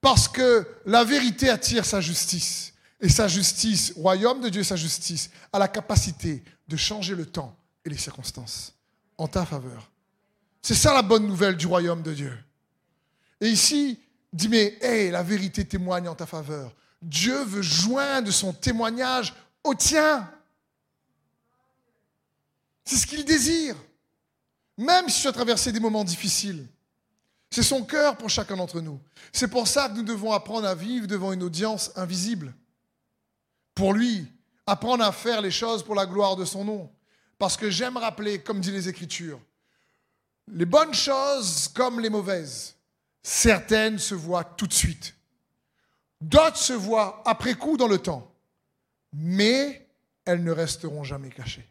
Parce que la vérité attire sa justice. Et sa justice, royaume de Dieu, sa justice, a la capacité de changer le temps et les circonstances en ta faveur. C'est ça la bonne nouvelle du royaume de Dieu. Et ici, dit, mais hey, la vérité témoigne en ta faveur. Dieu veut joindre son témoignage au tien. C'est ce qu'il désire. Même si tu as traversé des moments difficiles. C'est son cœur pour chacun d'entre nous. C'est pour ça que nous devons apprendre à vivre devant une audience invisible. Pour lui, apprendre à faire les choses pour la gloire de son nom. Parce que j'aime rappeler, comme dit les Écritures, les bonnes choses comme les mauvaises, Certaines se voient tout de suite. D'autres se voient après coup dans le temps. Mais elles ne resteront jamais cachées.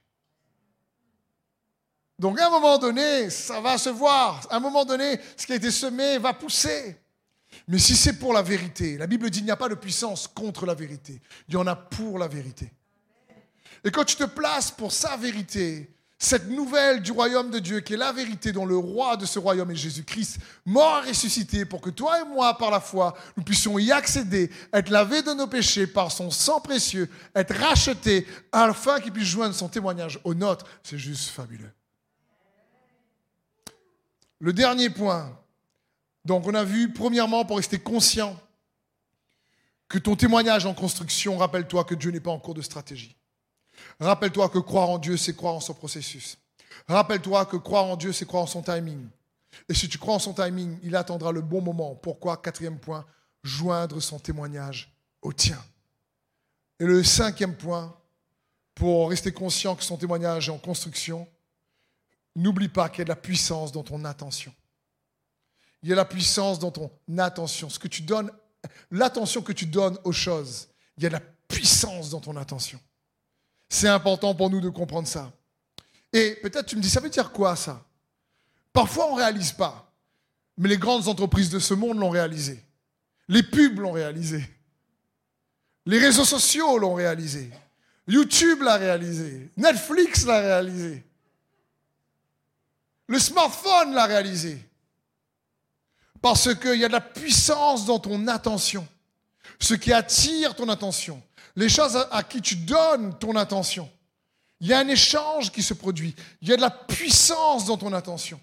Donc à un moment donné, ça va se voir. À un moment donné, ce qui a été semé va pousser. Mais si c'est pour la vérité, la Bible dit qu'il n'y a pas de puissance contre la vérité. Il y en a pour la vérité. Et quand tu te places pour sa vérité, cette nouvelle du royaume de Dieu, qui est la vérité, dont le roi de ce royaume est Jésus-Christ, mort et ressuscité, pour que toi et moi, par la foi, nous puissions y accéder, être lavés de nos péchés par son sang précieux, être rachetés, afin qu'il puisse joindre son témoignage au nôtre. C'est juste fabuleux. Le dernier point. Donc, on a vu, premièrement, pour rester conscient que ton témoignage en construction, rappelle-toi que Dieu n'est pas en cours de stratégie. Rappelle-toi que croire en Dieu, c'est croire en son processus. Rappelle-toi que croire en Dieu, c'est croire en son timing. Et si tu crois en son timing, il attendra le bon moment. Pourquoi? Quatrième point, joindre son témoignage au tien. Et le cinquième point, pour rester conscient que son témoignage est en construction, n'oublie pas qu'il y a de la puissance dans ton attention. Il y a la puissance dans ton attention. Ce que tu donnes, l'attention que tu donnes aux choses, il y a de la puissance dans ton attention. C'est important pour nous de comprendre ça. Et peut-être tu me dis, ça veut dire quoi ça? Parfois on ne réalise pas, mais les grandes entreprises de ce monde l'ont réalisé. Les pubs l'ont réalisé. Les réseaux sociaux l'ont réalisé. YouTube l'a réalisé. Netflix l'a réalisé. Le smartphone l'a réalisé. Parce qu'il y a de la puissance dans ton attention. Ce qui attire ton attention les choses à, qui tu donnes ton attention. Il y a un échange qui se produit. Il y a de la puissance dans ton attention.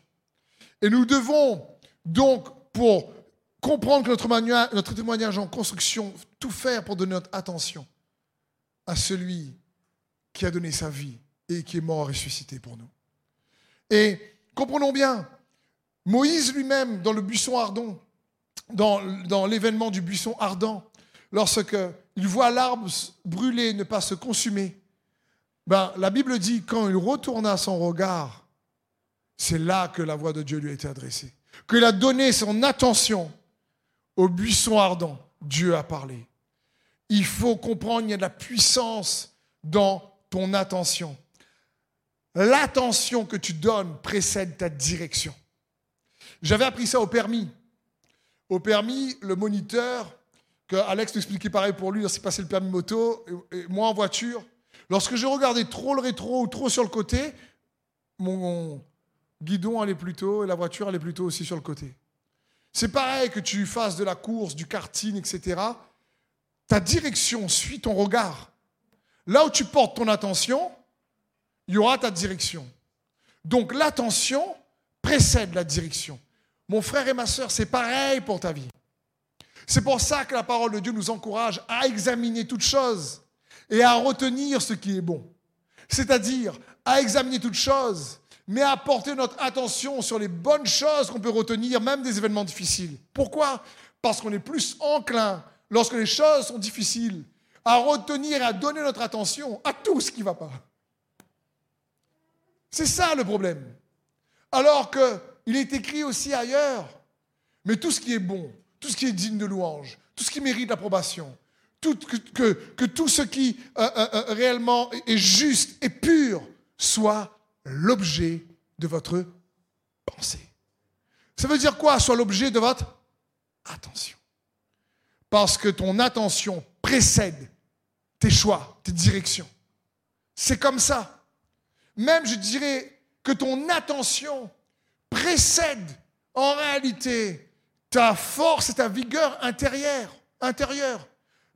Et nous devons donc, pour comprendre que notre, notre témoignage en construction, tout faire pour donner notre attention à celui qui a donné sa vie et qui est mort ressuscité pour nous. Et comprenons bien, Moïse lui-même, dans le buisson ardent, dans, l'événement du buisson ardent, lorsque il voit l'arbre brûler, ne pas se consumer, ben, la Bible dit quand il retourna son regard, c'est là que la voix de Dieu lui a été adressée. Qu'il a donné son attention au buisson ardent. Dieu a parlé. Il faut comprendre, il y a de la puissance dans ton attention. L'attention que tu donnes précède ta direction. J'avais appris ça au permis. Au permis, le moniteur Alex t'expliquait pareil pour lui, s'est passé le permis moto, et, moi en voiture. Lorsque je regardais trop le rétro ou trop sur le côté, mon guidon allait plutôt et la voiture allait plutôt aussi sur le côté. C'est pareil que tu fasses de la course, du karting, etc. Ta direction suit ton regard. Là où tu portes ton attention, il y aura ta direction. Donc l'attention précède la direction. Mon frère et ma soeur, c'est pareil pour ta vie. C'est pour ça que la parole de Dieu nous encourage à examiner toutes choses et à retenir ce qui est bon. C'est-à-dire à examiner toutes choses, mais à porter notre attention sur les bonnes choses qu'on peut retenir, même des événements difficiles. Pourquoi? Parce qu'on est plus enclin, lorsque les choses sont difficiles, à retenir et à donner notre attention à tout ce qui ne va pas. C'est ça le problème. Alors qu'il est écrit aussi ailleurs, mais tout ce qui est bon, tout ce qui est digne de louange, tout ce qui mérite l'approbation, que, tout ce qui euh, euh, euh, réellement est juste et pur soit l'objet de votre pensée. Ça veut dire quoi Soit l'objet de votre attention? Parce que ton attention précède tes choix, tes directions. C'est comme ça. Même, je dirais, que ton attention précède en réalité ta force et ta vigueur intérieure.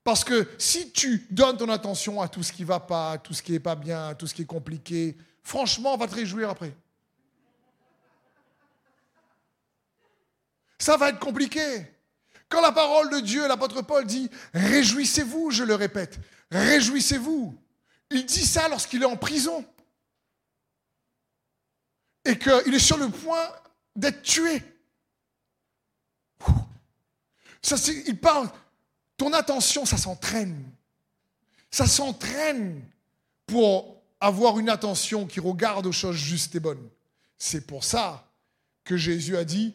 Parce que si tu donnes ton attention à tout ce qui ne va pas, tout ce qui n'est pas bien, tout ce qui est compliqué, franchement, on va te réjouir après. Ça va être compliqué. Quand la parole de Dieu, l'apôtre Paul dit, réjouissez-vous, je le répète, réjouissez-vous. Il dit ça lorsqu'il est en prison. Et qu'il est sur le point d'être tué. Ça, il parle, ton attention, ça s'entraîne. Ça s'entraîne pour avoir une attention qui regarde aux choses justes et bonnes. C'est pour ça que Jésus a dit,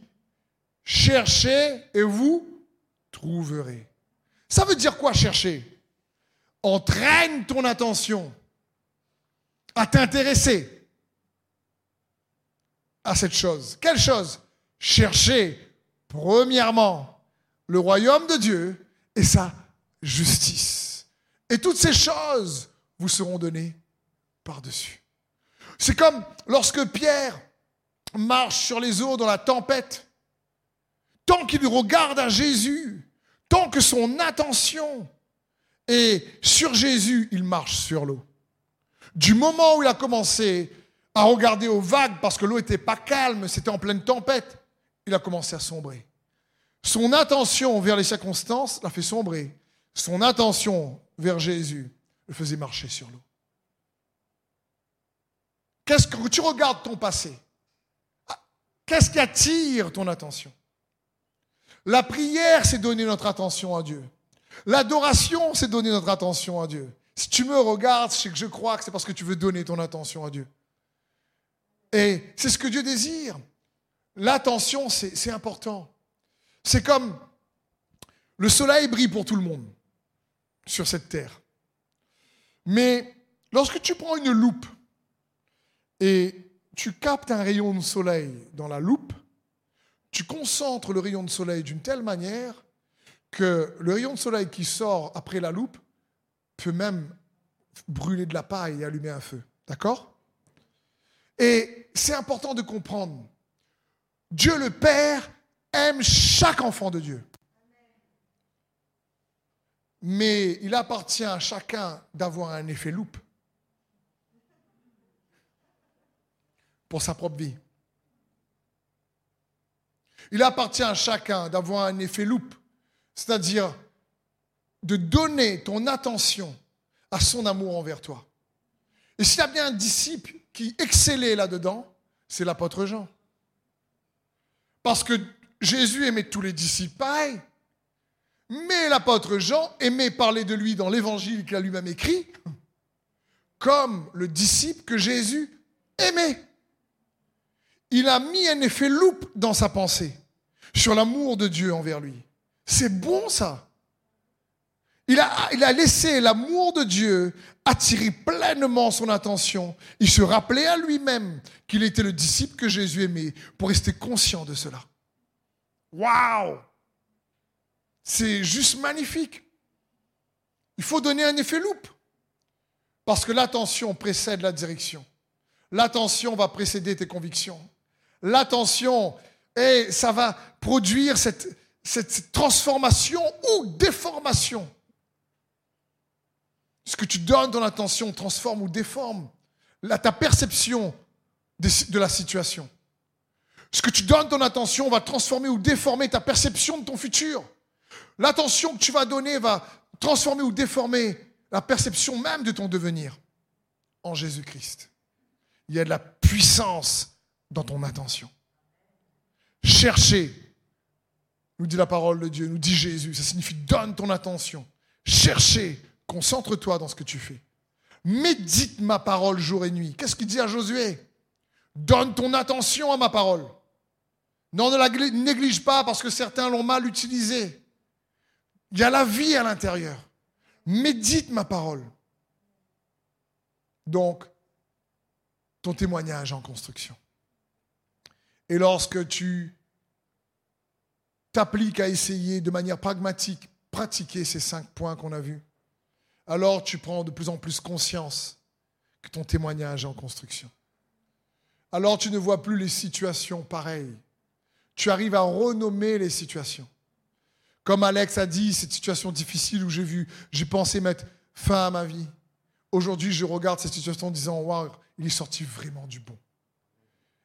cherchez et vous trouverez. Ça veut dire quoi chercher? Entraîne ton attention à t'intéresser à cette chose. Quelle chose? Chercher premièrement le royaume de Dieu et sa justice. Et toutes ces choses vous seront données par-dessus. C'est comme lorsque Pierre marche sur les eaux dans la tempête. Tant qu'il regarde à Jésus, tant que son attention est sur Jésus, il marche sur l'eau. Du moment où il a commencé à regarder aux vagues, parce que l'eau n'était pas calme, c'était en pleine tempête, il a commencé à sombrer. Son attention vers les circonstances l'a fait sombrer. Son attention vers Jésus le faisait marcher sur l'eau. Qu'est-ce que tu regardes ton passé? Qu'est-ce qui attire ton attention? La prière, c'est donner notre attention à Dieu. L'adoration, c'est donner notre attention à Dieu. Si tu me regardes, c'est que je crois que c'est parce que tu veux donner ton attention à Dieu. Et c'est ce que Dieu désire. L'attention, c'est important. C'est comme le soleil brille pour tout le monde sur cette terre. Mais lorsque tu prends une loupe et tu captes un rayon de soleil dans la loupe, tu concentres le rayon de soleil d'une telle manière que le rayon de soleil qui sort après la loupe peut même brûler de la paille et allumer un feu. D'accord? Et c'est important de comprendre. Dieu le Père aime chaque enfant de Dieu. Mais il appartient à chacun d'avoir un effet loupe pour sa propre vie. Il appartient à chacun d'avoir un effet loupe, c'est-à-dire de donner ton attention à son amour envers toi. Et s'il y a bien un disciple qui excellait là-dedans, c'est l'apôtre Jean. Parce que Jésus aimait tous les disciples. Mais l'apôtre Jean aimait parler de lui dans l'évangile qu'il a lui-même écrit, comme le disciple que Jésus aimait. Il a mis un effet loupe dans sa pensée sur l'amour de Dieu envers lui. C'est bon ça. Il a, laissé l'amour de Dieu attirer pleinement son attention. Il se rappelait à lui-même qu'il était le disciple que Jésus aimait pour rester conscient de cela. Waouh C'est juste magnifique. Il faut donner un effet loupe. Parce que l'attention précède la direction. L'attention va précéder tes convictions. L'attention, et ça va produire cette transformation ou déformation. Ce que tu donnes dans l'attention transforme ou déforme ta perception de la situation. Ce que tu donnes ton attention va transformer ou déformer ta perception de ton futur. L'attention que tu vas donner va transformer ou déformer la perception même de ton devenir en Jésus-Christ. Il y a de la puissance dans ton attention. Cherchez, nous dit la parole de Dieu, nous dit Jésus, ça signifie donne ton attention. Cherchez, concentre-toi dans ce que tu fais. Médite ma parole jour et nuit. Qu'est-ce qu'il dit à Josué? Donne ton attention à ma parole. Non, ne la néglige pas parce que certains l'ont mal utilisée. Il y a la vie à l'intérieur. Médite ma parole. Donc, ton témoignage en construction. Et lorsque tu t'appliques à essayer de manière pragmatique, pratiquer ces cinq points qu'on a vus, alors tu prends de plus en plus conscience que ton témoignage est en construction. Alors tu ne vois plus les situations pareilles tu arrives à renommer les situations. Comme Alex a dit, cette situation difficile où j'ai vu, j'ai pensé mettre fin à ma vie. Aujourd'hui, je regarde cette situation en disant, waouh, il est sorti vraiment du bon.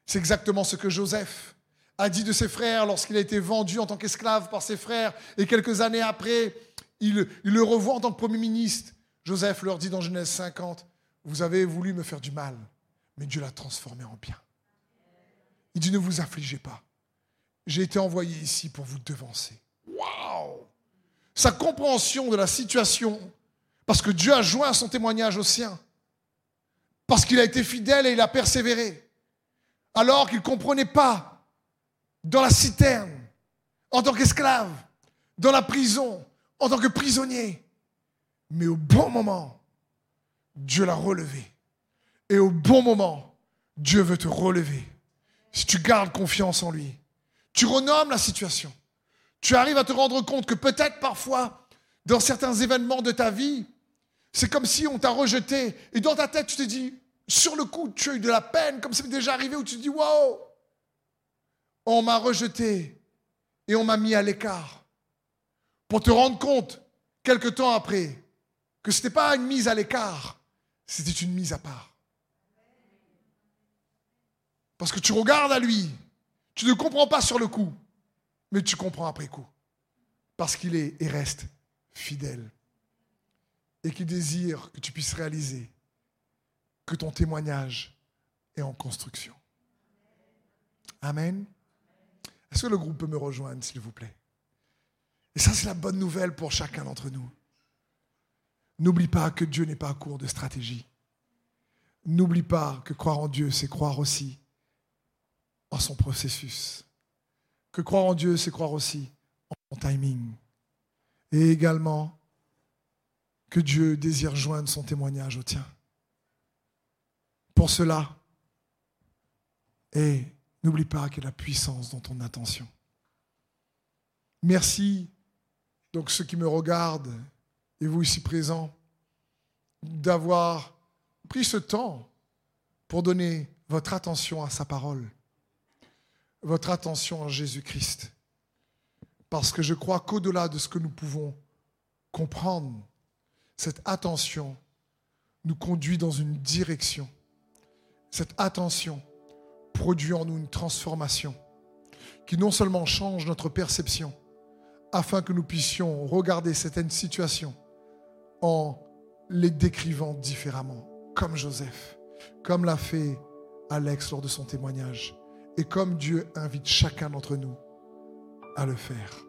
C'est exactement ce que Joseph a dit de ses frères lorsqu'il a été vendu en tant qu'esclave par ses frères. Et quelques années après, il, il, le revoit en tant que Premier ministre. Joseph leur dit dans Genèse 50, vous avez voulu me faire du mal, mais Dieu l'a transformé en bien. Il dit, ne vous affligez pas. J'ai été envoyé ici pour vous devancer. Waouh Sa compréhension de la situation, parce que Dieu a joint son témoignage au sien, parce qu'il a été fidèle et il a persévéré, alors qu'il ne comprenait pas dans la citerne, en tant qu'esclave, dans la prison, en tant que prisonnier. Mais au bon moment, Dieu l'a relevé. Et au bon moment, Dieu veut te relever. Si tu gardes confiance en lui. Tu renommes la situation. Tu arrives à te rendre compte que peut-être parfois, dans certains événements de ta vie, c'est comme si on t'a rejeté. Et dans ta tête, tu te dis, sur le coup, tu as eu de la peine, comme ça m'est déjà arrivé, où tu te dis, wow, on m'a rejeté et on m'a mis à l'écart. Pour te rendre compte, quelque temps après, que ce n'était pas une mise à l'écart, c'était une mise à part. Parce que tu regardes à lui, tu ne comprends pas sur le coup, mais tu comprends après coup. Parce qu'il est et reste fidèle. Et qu'il désire que tu puisses réaliser que ton témoignage est en construction. Amen. Est-ce que le groupe peut me rejoindre, s'il vous plaît? Et ça, c'est la bonne nouvelle pour chacun d'entre nous. N'oublie pas que Dieu n'est pas à court de stratégie. N'oublie pas que croire en Dieu, c'est croire aussi en son processus. Que croire en Dieu, c'est croire aussi en son timing. Et également que Dieu désire joindre son témoignage au tien. Pour cela, et n'oublie pas a la puissance dans ton attention. Merci, donc ceux qui me regardent et vous ici présents, d'avoir pris ce temps pour donner votre attention à sa parole votre attention en Jésus-Christ. Parce que je crois qu'au-delà de ce que nous pouvons comprendre, cette attention nous conduit dans une direction. Cette attention produit en nous une transformation qui non seulement change notre perception, afin que nous puissions regarder certaines situations en les décrivant différemment, comme Joseph, comme l'a fait Alex lors de son témoignage et comme Dieu invite chacun d'entre nous à le faire.